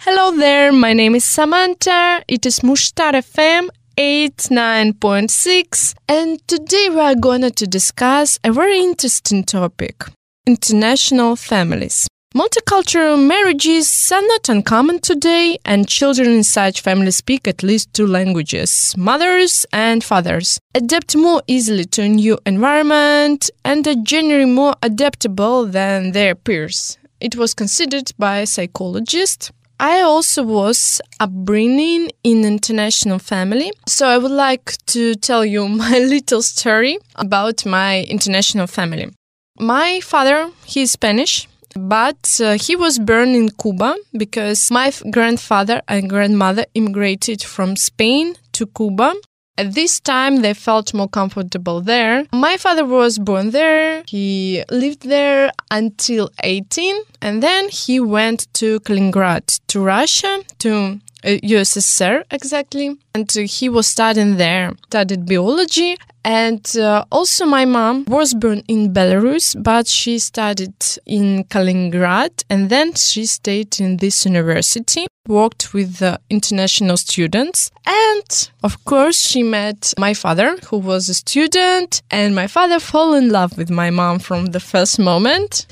Hello there, my name is Samantha. It is Mushtar FM 89.6 and today we are going to discuss a very interesting topic international families. Multicultural marriages are not uncommon today, and children in such families speak at least two languages. Mothers and fathers adapt more easily to a new environment and are generally more adaptable than their peers. It was considered by psychologists. I also was upbringing in international family, so I would like to tell you my little story about my international family. My father, he is Spanish, but uh, he was born in Cuba because my grandfather and grandmother immigrated from Spain to Cuba. At this time, they felt more comfortable there. My father was born there. He lived there until 18, and then he went to Kaliningrad, to Russia, to USSR exactly. And uh, he was studying there, studied biology. And uh, also, my mom was born in Belarus, but she studied in Kaliningrad and then she stayed in this university, worked with uh, international students. And of course, she met my father, who was a student, and my father fell in love with my mom from the first moment.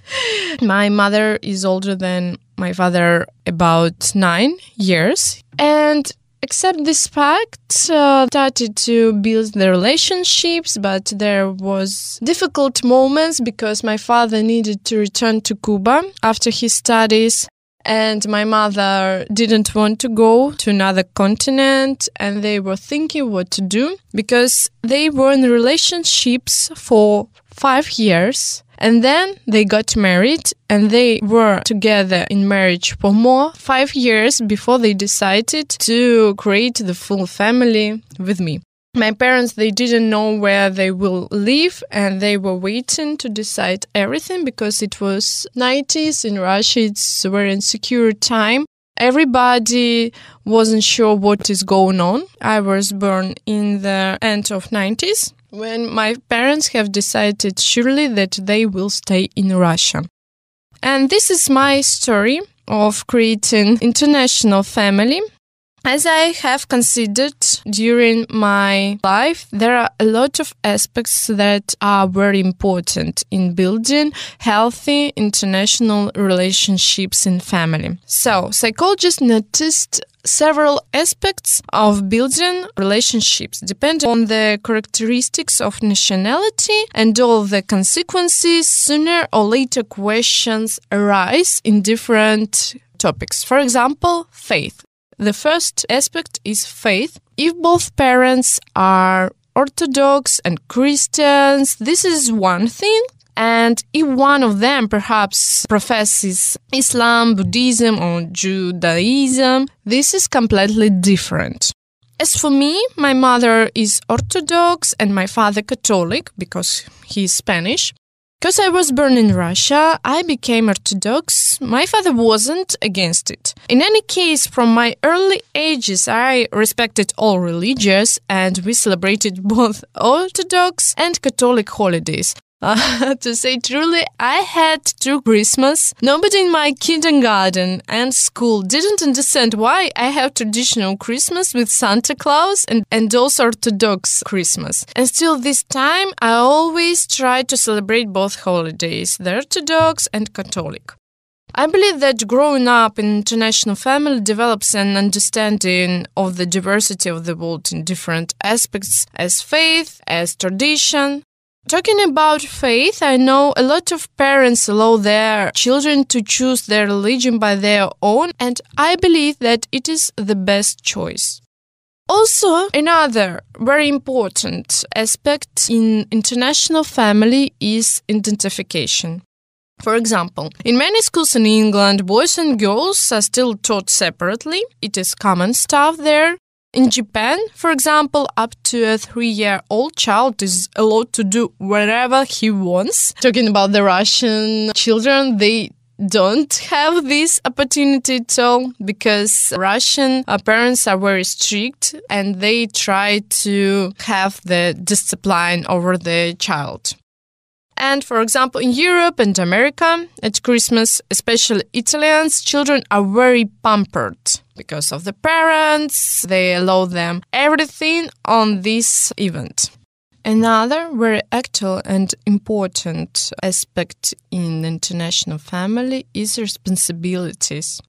my mother is older than my father about nine years. And except this fact uh, started to build the relationships but there was difficult moments because my father needed to return to cuba after his studies and my mother didn't want to go to another continent and they were thinking what to do because they were in relationships for five years and then they got married and they were together in marriage for more five years before they decided to create the full family with me. My parents, they didn't know where they will live and they were waiting to decide everything because it was 90s in Russia. It's a very insecure time. Everybody wasn't sure what is going on. I was born in the end of 90s when my parents have decided surely that they will stay in Russia. And this is my story of creating international family. As I have considered during my life, there are a lot of aspects that are very important in building healthy international relationships in family. So, psychologists noticed several aspects of building relationships. Depending on the characteristics of nationality and all the consequences sooner or later questions arise in different topics. For example faith the first aspect is faith if both parents are orthodox and christians this is one thing and if one of them perhaps professes Islam, Buddhism, or Judaism, this is completely different. As for me, my mother is Orthodox and my father Catholic because he is Spanish. Because I was born in Russia, I became Orthodox. My father wasn't against it. In any case, from my early ages, I respected all religions and we celebrated both Orthodox and Catholic holidays. Uh, to say truly, I had through Christmas. Nobody in my kindergarten and school didn't understand why I have traditional Christmas with Santa Claus and, and also Orthodox Christmas. And still this time, I always try to celebrate both holidays, the Orthodox and Catholic. I believe that growing up in international family develops an understanding of the diversity of the world in different aspects as faith, as tradition, Talking about faith, I know a lot of parents allow their children to choose their religion by their own, and I believe that it is the best choice. Also, another very important aspect in international family is identification. For example, in many schools in England, boys and girls are still taught separately. It is common stuff there. In Japan, for example, up to a three year old child is allowed to do whatever he wants. Talking about the Russian children, they don't have this opportunity at all because Russian uh, parents are very strict and they try to have the discipline over the child. And for example, in Europe and America, at Christmas, especially Italians, children are very pampered because of the parents. They allow them everything on this event. Another very actual and important aspect in the international family is responsibilities.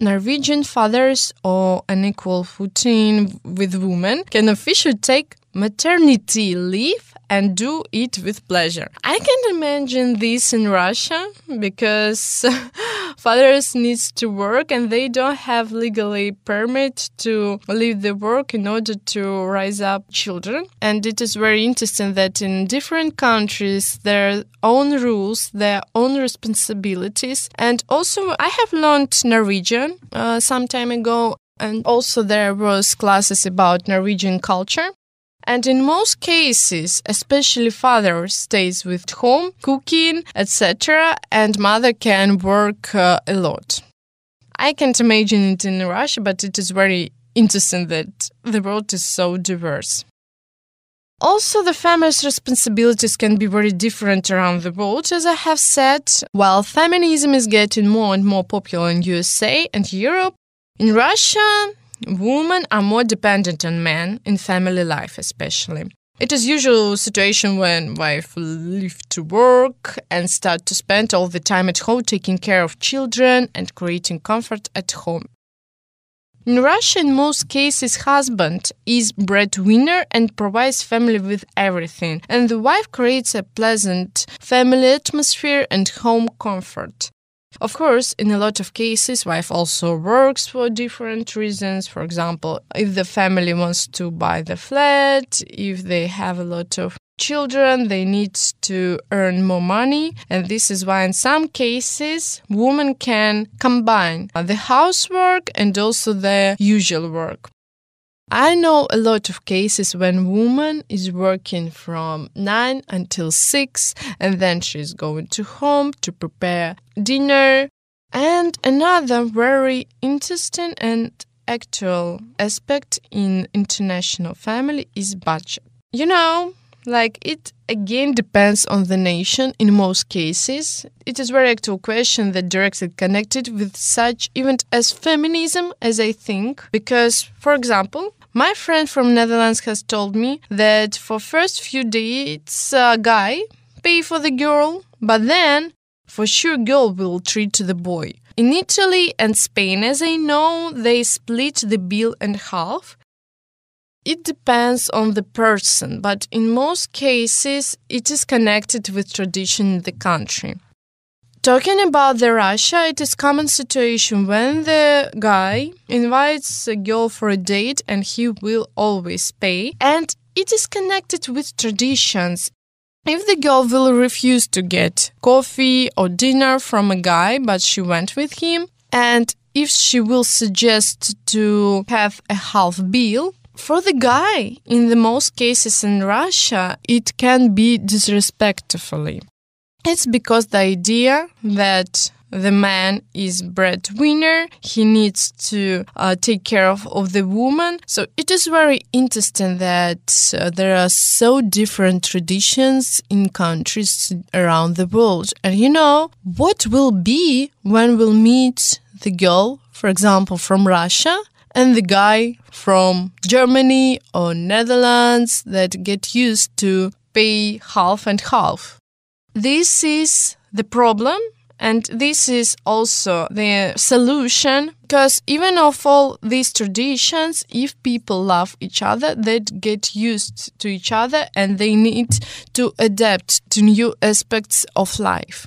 Norwegian fathers or an equal footing with women can officially take maternity leave and do it with pleasure. I can imagine this in Russia because fathers needs to work and they don't have legally permit to leave the work in order to raise up children. And it is very interesting that in different countries their own rules, their own responsibilities. And also I have learned Norwegian uh, some time ago and also there was classes about Norwegian culture and in most cases, especially father stays with home, cooking, etc., and mother can work uh, a lot. I can't imagine it in Russia, but it is very interesting that the world is so diverse. Also, the family's responsibilities can be very different around the world, as I have said. While feminism is getting more and more popular in USA and Europe, in Russia, Women are more dependent on men in family life, especially. It is usual situation when wife leave to work and start to spend all the time at home taking care of children and creating comfort at home. In Russia, in most cases, husband is breadwinner and provides family with everything, and the wife creates a pleasant family atmosphere and home comfort. Of course, in a lot of cases, wife also works for different reasons. For example, if the family wants to buy the flat, if they have a lot of children, they need to earn more money. And this is why, in some cases, women can combine the housework and also the usual work. I know a lot of cases when woman is working from 9 until 6 and then she's going to home to prepare dinner. And another very interesting and actual aspect in international family is budget. You know, like it again depends on the nation in most cases. It is very actual question that directly connected with such event as feminism as I think because for example my friend from Netherlands has told me that for first few dates, a guy pay for the girl, but then for sure girl will treat to the boy. In Italy and Spain, as I know, they split the bill in half. It depends on the person, but in most cases, it is connected with tradition in the country. Talking about the Russia, it is common situation when the guy invites a girl for a date and he will always pay and it is connected with traditions. If the girl will refuse to get coffee or dinner from a guy but she went with him and if she will suggest to have a half bill, for the guy, in the most cases in Russia, it can be disrespectfully. It's because the idea that the man is breadwinner he needs to uh, take care of, of the woman. So it is very interesting that uh, there are so different traditions in countries around the world. And you know what will be when we'll meet the girl for example from russia and the guy from germany or netherlands that get used to pay half and half this is the problem and this is also the solution. Because even of all these traditions if people love each other they get used to each other and they need to adapt to new aspects of life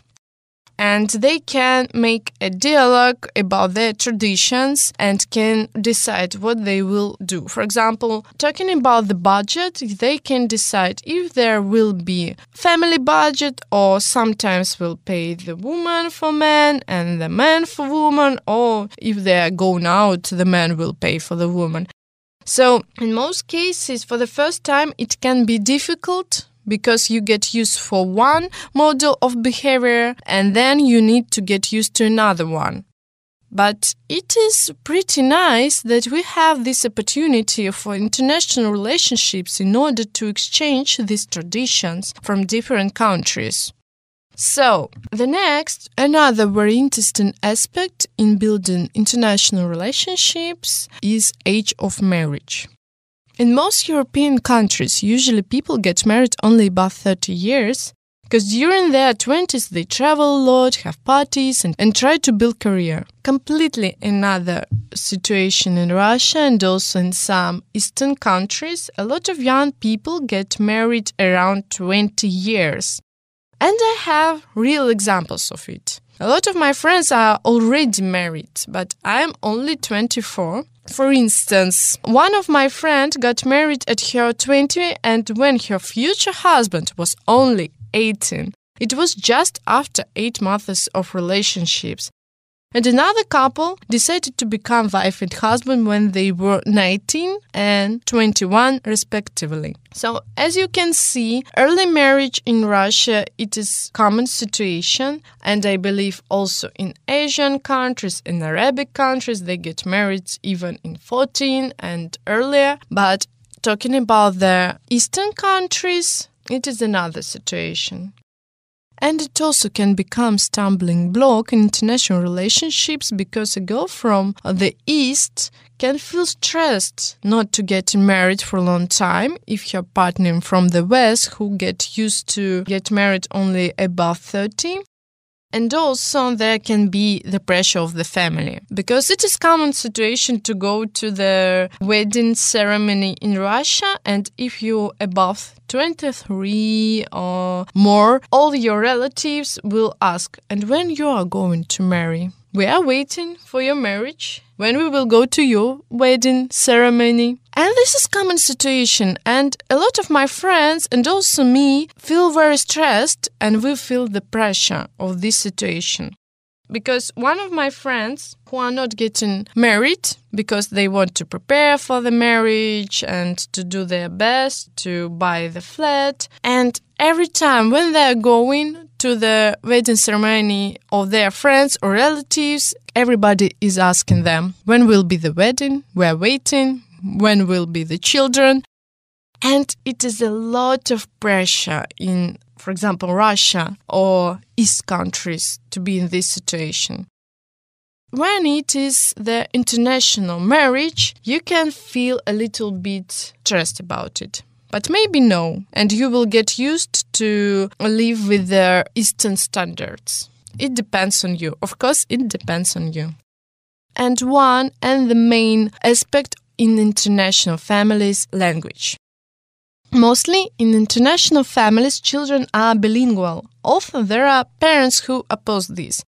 and they can make a dialogue about their traditions and can decide what they will do. For example, talking about the budget, they can decide if there will be family budget or sometimes will pay the woman for man and the man for woman or if they are going out, the man will pay for the woman. So, in most cases, for the first time, it can be difficult because you get used for one model of behavior and then you need to get used to another one. But it is pretty nice that we have this opportunity for international relationships in order to exchange these traditions from different countries. So, the next, another very interesting aspect in building international relationships is age of marriage. In most European countries, usually people get married only above 30 years because during their 20s they travel a lot, have parties, and, and try to build career. Completely another situation in Russia and also in some Eastern countries. A lot of young people get married around 20 years. And I have real examples of it. A lot of my friends are already married, but I'm only 24. For instance, one of my friends got married at her 20 and when her future husband was only 18. It was just after eight months of relationships. And another couple decided to become wife and husband when they were 19 and 21 respectively. So as you can see, early marriage in Russia it is common situation and I believe also in Asian countries, in Arabic countries they get married even in 14 and earlier, but talking about the eastern countries it is another situation. And it also can become stumbling block in international relationships because a girl from the East can feel stressed not to get married for a long time if her partner from the West who get used to get married only above 30 and also there can be the pressure of the family. Because it is common situation to go to the wedding ceremony in Russia and if you above 23 or more all your relatives will ask and when you are going to marry we are waiting for your marriage when we will go to your wedding ceremony. And this is common situation and a lot of my friends and also me feel very stressed and we feel the pressure of this situation. Because one of my friends who are not getting married because they want to prepare for the marriage and to do their best to buy the flat and every time when they're going to the wedding ceremony of their friends or relatives, everybody is asking them, when will be the wedding? We're waiting. When will be the children? And it is a lot of pressure in, for example, Russia or East countries to be in this situation. When it is the international marriage, you can feel a little bit stressed about it but maybe no, and you will get used to live with their Eastern standards. It depends on you. Of course, it depends on you. And one and the main aspect in international families language. Mostly in international families, children are bilingual. Often there are parents who oppose this.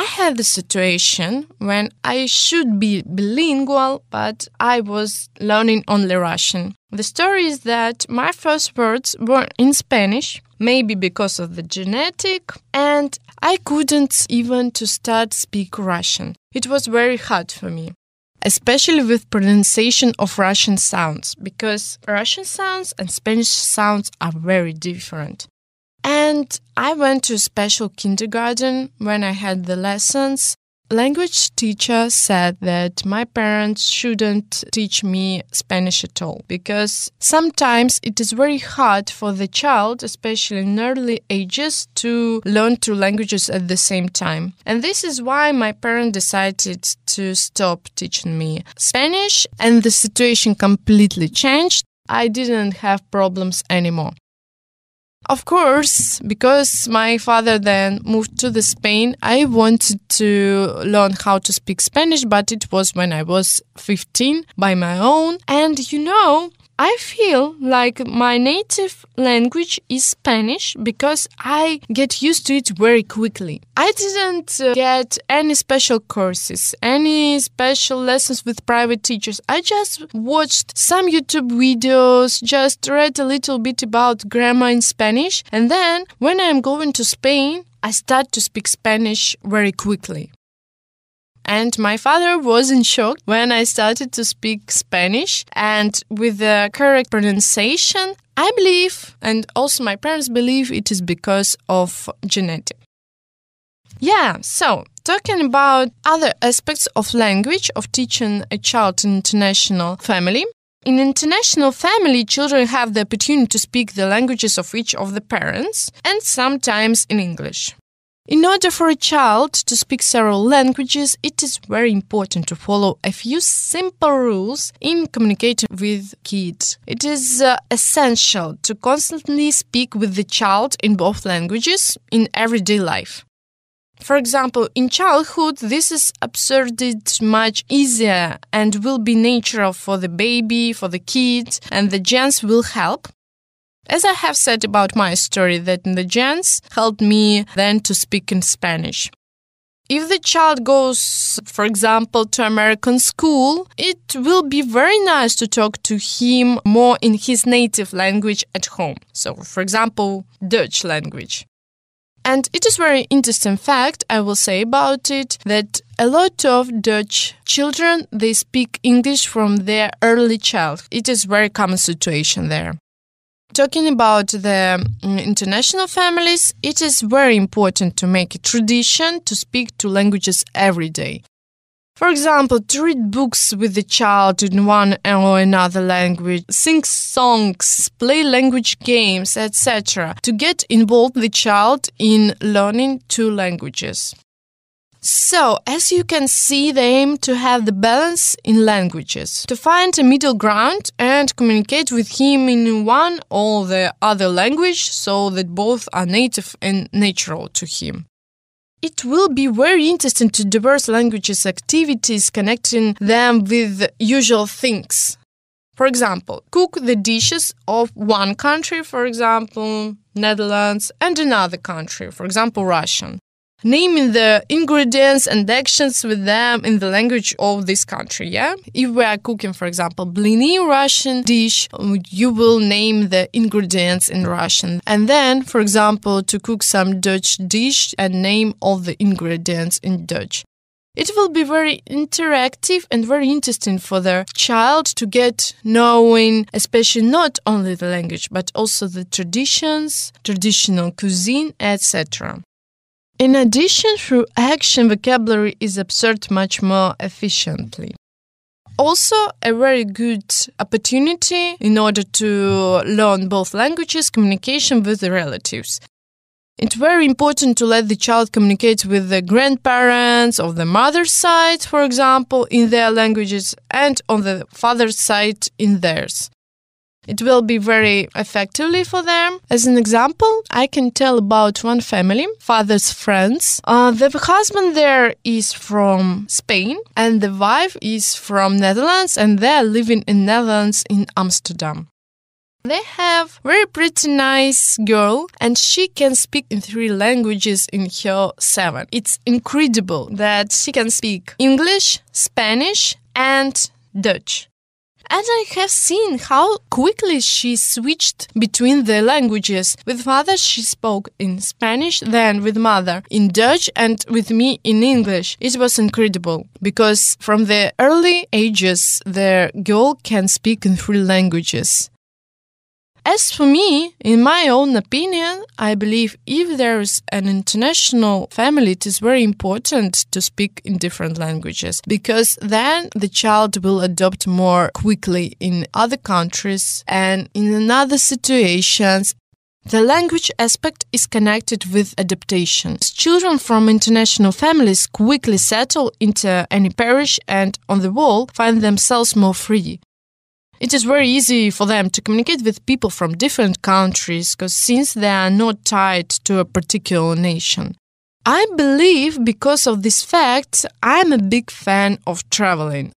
I had the situation when I should be bilingual, but I was learning only Russian. The story is that my first words were in Spanish, maybe because of the genetic, and I couldn't even to start speak Russian. It was very hard for me especially with pronunciation of Russian sounds, because Russian sounds and Spanish sounds are very different. And I went to special kindergarten when I had the lessons. Language teacher said that my parents shouldn't teach me Spanish at all because sometimes it is very hard for the child, especially in early ages, to learn two languages at the same time. And this is why my parents decided to stop teaching me Spanish and the situation completely changed. I didn't have problems anymore. Of course, because my father then moved to the Spain, I wanted to learn how to speak Spanish, but it was when I was 15 by my own. And you know, I feel like my native language is Spanish because I get used to it very quickly. I didn't uh, get any special courses, any special lessons with private teachers. I just watched some YouTube videos, just read a little bit about grammar in Spanish, and then when I'm going to Spain, I start to speak Spanish very quickly. And my father was in shock when I started to speak Spanish and with the correct pronunciation. I believe, and also my parents believe, it is because of genetic. Yeah, so talking about other aspects of language of teaching a child in international family, In international family, children have the opportunity to speak the languages of each of the parents and sometimes in English. In order for a child to speak several languages, it is very important to follow a few simple rules in communicating with kids. It is uh, essential to constantly speak with the child in both languages in everyday life. For example, in childhood, this is absorbed much easier and will be natural for the baby, for the kid, and the gens will help. As I have said about my story, that the gens helped me then to speak in Spanish. If the child goes, for example, to American school, it will be very nice to talk to him more in his native language at home. So, for example, Dutch language. And it is very interesting fact I will say about it that a lot of Dutch children they speak English from their early child. It is very common situation there. Talking about the mm, international families, it is very important to make a tradition to speak two languages every day. For example, to read books with the child in one or another language, sing songs, play language games, etc., to get involved the child in learning two languages. So, as you can see, they aim to have the balance in languages, to find a middle ground and communicate with him in one or the other language so that both are native and natural to him. It will be very interesting to diverse languages activities connecting them with usual things. For example, cook the dishes of one country, for example, Netherlands, and another country, for example, Russian naming the ingredients and actions with them in the language of this country. Yeah, if we are cooking, for example, blini Russian dish, you will name the ingredients in Russian, and then, for example, to cook some Dutch dish and name all the ingredients in Dutch. It will be very interactive and very interesting for the child to get knowing, especially not only the language, but also the traditions, traditional cuisine, etc. In addition, through action, vocabulary is absorbed much more efficiently. Also, a very good opportunity in order to learn both languages, communication with the relatives. It's very important to let the child communicate with the grandparents of the mother's side, for example, in their languages, and on the father's side in theirs. It will be very effectively for them. As an example, I can tell about one family, father's friends. Uh, the husband there is from Spain and the wife is from Netherlands and they're living in Netherlands in Amsterdam. They have very pretty nice girl and she can speak in three languages in her seven. It's incredible that she can speak English, Spanish and Dutch. And I have seen how quickly she switched between the languages. With father, she spoke in Spanish, then with mother in Dutch, and with me in English. It was incredible because from the early ages, the girl can speak in three languages. As for me, in my own opinion, I believe if there is an international family, it is very important to speak in different languages because then the child will adopt more quickly in other countries and in other situations. The language aspect is connected with adaptation. Children from international families quickly settle into any parish and, on the whole, find themselves more free. It is very easy for them to communicate with people from different countries because since they are not tied to a particular nation. I believe because of this fact, I'm a big fan of traveling.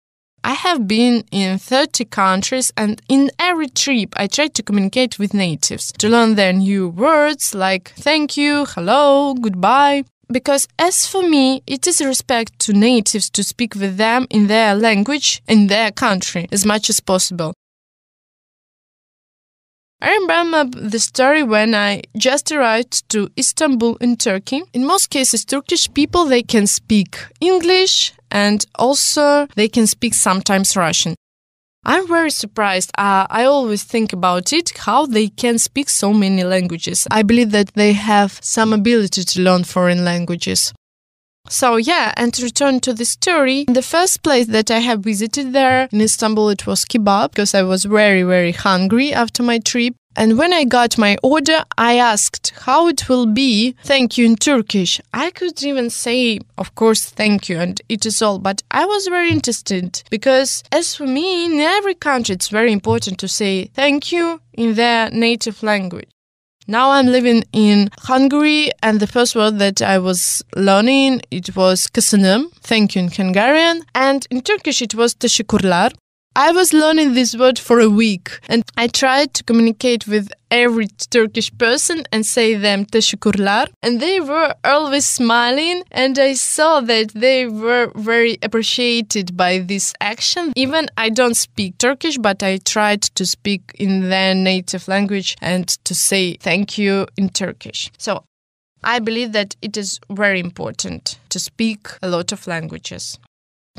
I have been in 30 countries and in every trip I try to communicate with natives to learn their new words like thank you, hello, goodbye because as for me, it is respect to natives to speak with them in their language, in their country, as much as possible. I remember the story when I just arrived to Istanbul in Turkey. In most cases, Turkish people, they can speak English and also they can speak sometimes Russian. I'm very surprised. Uh, I always think about it, how they can speak so many languages. I believe that they have some ability to learn foreign languages. So, yeah, and to return to the story, the first place that I have visited there in Istanbul, it was kebab because I was very, very hungry after my trip. And when I got my order, I asked how it will be thank you in Turkish. I could even say, of course, thank you, and it is all, but I was very interested because, as for me, in every country, it's very important to say thank you in their native language. Now I'm living in Hungary, and the first word that I was learning it was köszönöm, thank you in Hungarian, and in Turkish it was teşekkürler. I was learning this word for a week and I tried to communicate with every Turkish person and say them teşekkürler and they were always smiling and I saw that they were very appreciated by this action. Even I don't speak Turkish but I tried to speak in their native language and to say thank you in Turkish. So I believe that it is very important to speak a lot of languages.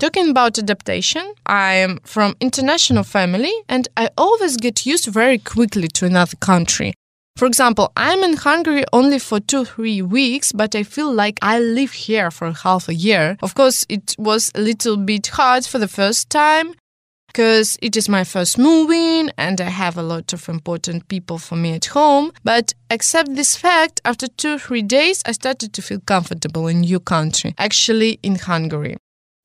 Talking about adaptation, I am from international family and I always get used very quickly to another country. For example, I'm in Hungary only for two, three weeks, but I feel like I live here for half a year. Of course, it was a little bit hard for the first time because it is my first moving and I have a lot of important people for me at home. But except this fact, after two, three days, I started to feel comfortable in new country, actually in Hungary.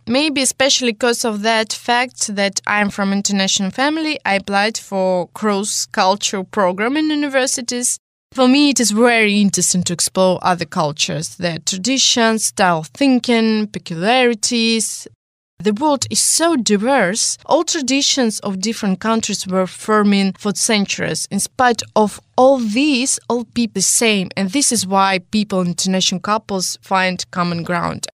Maybe especially because of that fact that I'm from international family, I applied for cross-cultural program in universities. For me, it is very interesting to explore other cultures, their traditions, style thinking, peculiarities. The world is so diverse. All traditions of different countries were forming for centuries. In spite of all these, all people the same, and this is why people international couples find common ground.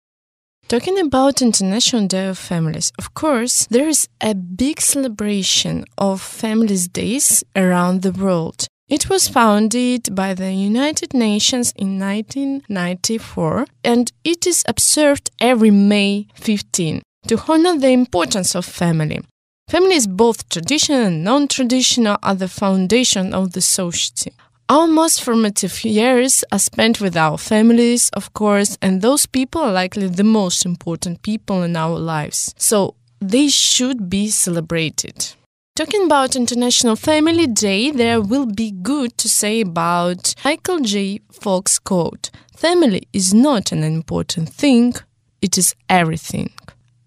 Talking about International Day of Families, of course, there is a big celebration of Families Days around the world. It was founded by the United Nations in 1994 and it is observed every May 15 to honor the importance of family. Is both traditional and non traditional are the foundation of the society. Our most formative years are spent with our families, of course, and those people are likely the most important people in our lives. So they should be celebrated. Talking about International Family Day, there will be good to say about Michael J. Fox quote Family is not an important thing, it is everything.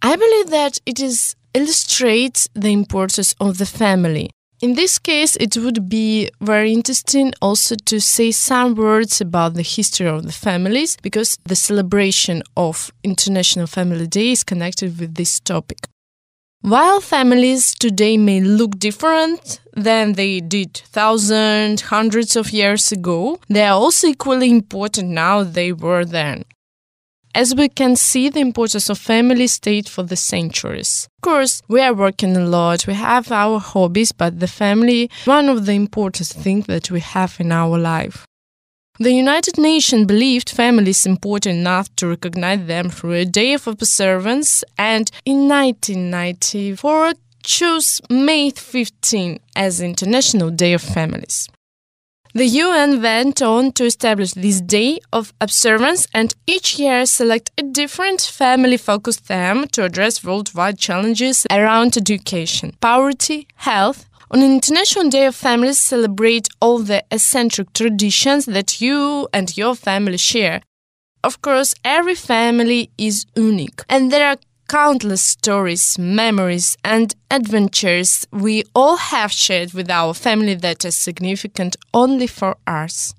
I believe that it is illustrates the importance of the family in this case, it would be very interesting also to say some words about the history of the families because the celebration of International Family Day is connected with this topic. While families today may look different than they did thousands, hundreds of years ago, they are also equally important now they were then. As we can see, the importance of family stayed for the centuries. Of course, we are working a lot, we have our hobbies, but the family one of the important things that we have in our life. The United Nations believed families important enough to recognize them through a day of observance and in 1994 chose May 15 as International Day of Families. The UN went on to establish this day of observance and each year select a different family focused theme to address worldwide challenges around education, poverty, health, on International Day of Families, celebrate all the eccentric traditions that you and your family share. Of course, every family is unique, and there are countless stories, memories, and adventures we all have shared with our family that are significant only for us.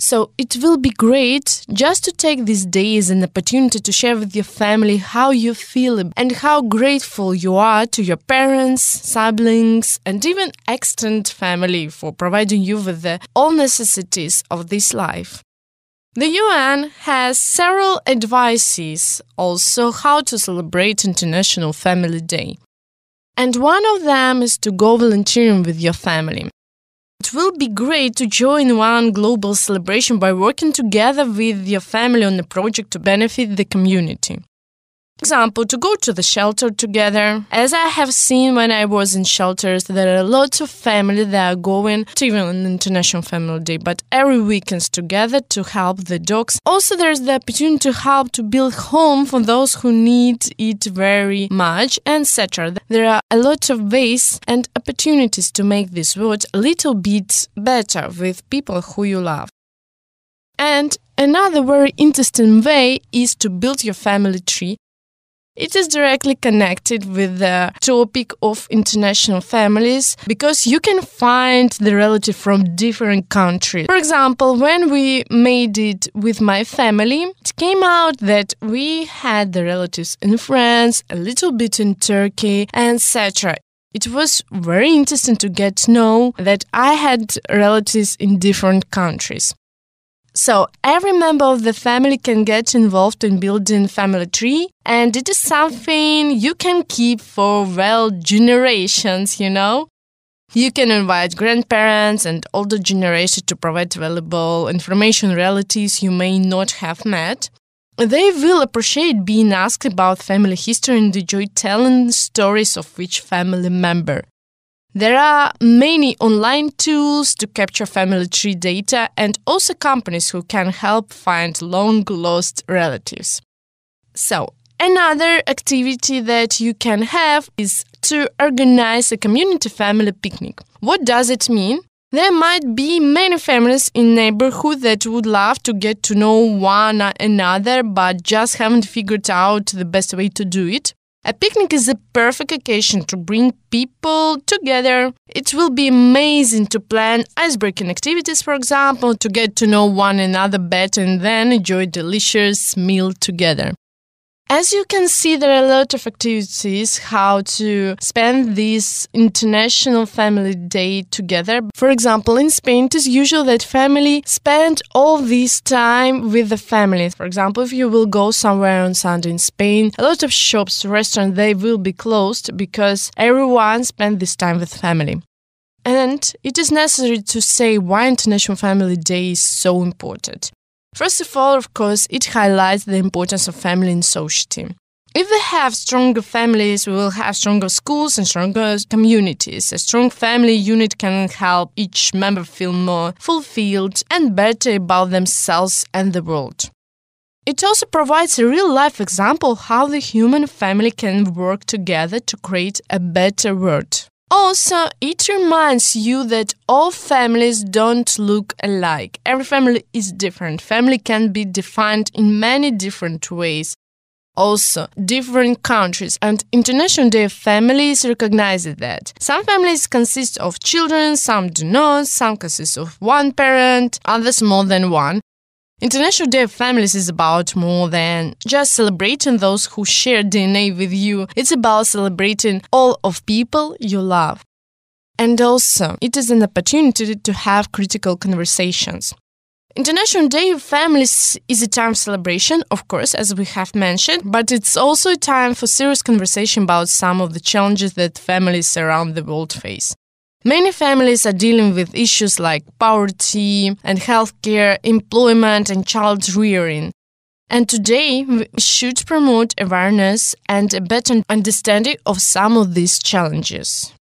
So it will be great just to take this day as an opportunity to share with your family how you feel and how grateful you are to your parents, siblings, and even extended family for providing you with the all necessities of this life. The UN has several advices also how to celebrate International Family Day. And one of them is to go volunteering with your family. It will be great to join one global celebration by working together with your family on a project to benefit the community. Example, to go to the shelter together. As I have seen when I was in shelters, there are lots of family that are going to even International Family Day, but every weekends together to help the dogs. Also, there's the opportunity to help to build home for those who need it very much, etc. There are a lot of ways and opportunities to make this world a little bit better with people who you love. And another very interesting way is to build your family tree it is directly connected with the topic of international families because you can find the relative from different countries. For example, when we made it with my family, it came out that we had the relatives in France, a little bit in Turkey, etc. It was very interesting to get to know that I had relatives in different countries. So every member of the family can get involved in building family tree and it is something you can keep for well generations, you know. You can invite grandparents and older generation to provide valuable information relatives you may not have met. They will appreciate being asked about family history and enjoy telling stories of each family member. There are many online tools to capture family tree data and also companies who can help find long lost relatives. So, another activity that you can have is to organize a community family picnic. What does it mean? There might be many families in neighborhood that would love to get to know one another but just haven't figured out the best way to do it. A picnic is a perfect occasion to bring people together. It will be amazing to plan icebreaking activities, for example, to get to know one another better and then enjoy a delicious meal together. As you can see, there are a lot of activities how to spend this International Family Day together. For example, in Spain, it is usual that family spend all this time with the family. For example, if you will go somewhere on Sunday in Spain, a lot of shops, restaurants, they will be closed because everyone spend this time with family. And it is necessary to say why International Family Day is so important. First of all, of course, it highlights the importance of family in society. If we have stronger families, we will have stronger schools and stronger communities. A strong family unit can help each member feel more fulfilled and better about themselves and the world. It also provides a real life example how the human family can work together to create a better world. Also, it reminds you that all families don't look alike. Every family is different. Family can be defined in many different ways. Also, different countries and International Day of Families recognize that. Some families consist of children, some do not, some consist of one parent, others more than one. International Day of Families is about more than just celebrating those who share DNA with you. It's about celebrating all of people you love. And also, it is an opportunity to have critical conversations. International Day of Families is a time celebration, of course, as we have mentioned, but it's also a time for serious conversation about some of the challenges that families around the world face. Many families are dealing with issues like poverty and healthcare, employment, and child rearing. And today, we should promote awareness and a better understanding of some of these challenges.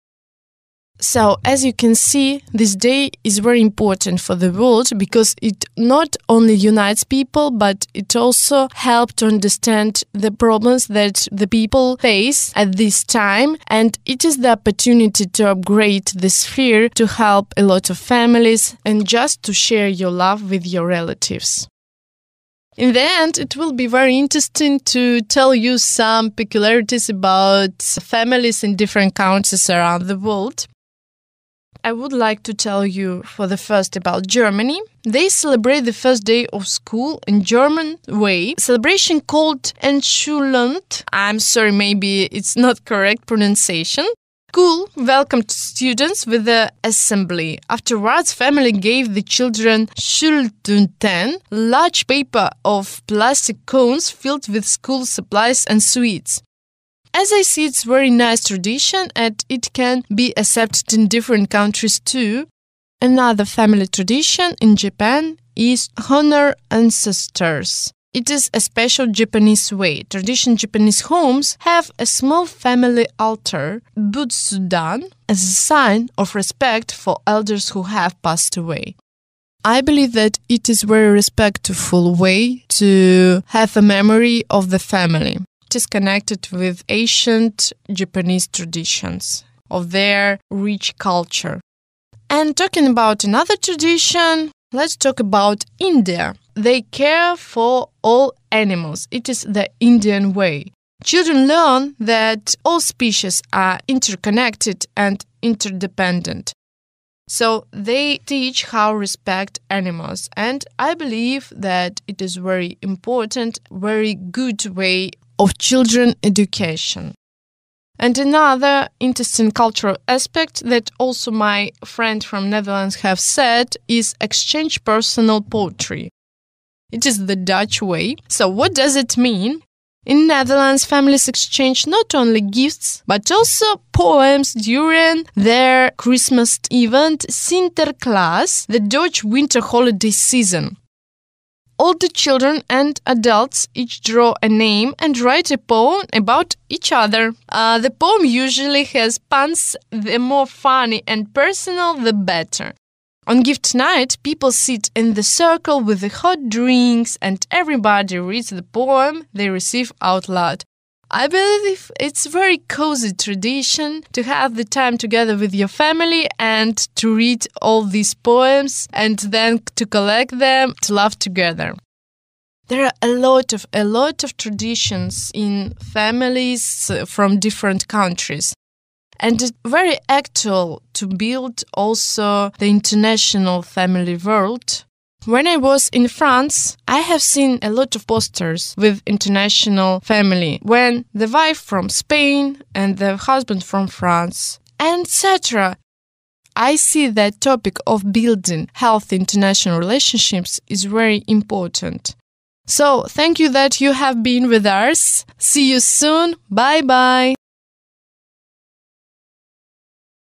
So, as you can see, this day is very important for the world because it not only unites people, but it also helps to understand the problems that the people face at this time. And it is the opportunity to upgrade the sphere to help a lot of families and just to share your love with your relatives. In the end, it will be very interesting to tell you some peculiarities about families in different countries around the world. I would like to tell you for the first about Germany. They celebrate the first day of school in German way. Celebration called Entschulund. I'm sorry, maybe it's not correct pronunciation. School welcomed students with the assembly. Afterwards, family gave the children Schultüten, large paper of plastic cones filled with school supplies and sweets. As I see, it's very nice tradition and it can be accepted in different countries too. Another family tradition in Japan is honor ancestors. it is a special Japanese way. Traditional Japanese homes have a small family altar, butsudan, as a sign of respect for elders who have passed away. I believe that it is very respectful way to have a memory of the family. It is connected with ancient Japanese traditions of their rich culture. And talking about another tradition, let's talk about India. They care for all animals. It is the Indian way. Children learn that all species are interconnected and interdependent. So they teach how respect animals and I believe that it is very important, very good way of children education. And another interesting cultural aspect that also my friend from Netherlands have said is exchange personal poetry. It is the Dutch way. So what does it mean? In Netherlands, families exchange not only gifts, but also poems during their Christmas event Sinterklaas, the Dutch winter holiday season. All the children and adults each draw a name and write a poem about each other. Uh, the poem usually has puns, the more funny and personal, the better. On gift night, people sit in the circle with the hot drinks and everybody reads the poem they receive out loud. I believe it's a very cozy tradition to have the time together with your family and to read all these poems and then to collect them to laugh together. There are a lot of a lot of traditions in families uh, from different countries and it's very actual to build also the international family world. When I was in France, I have seen a lot of posters with international family when the wife from Spain and the husband from France, etc. I see that topic of building healthy international relationships is very important. So, thank you that you have been with us. See you soon. Bye bye.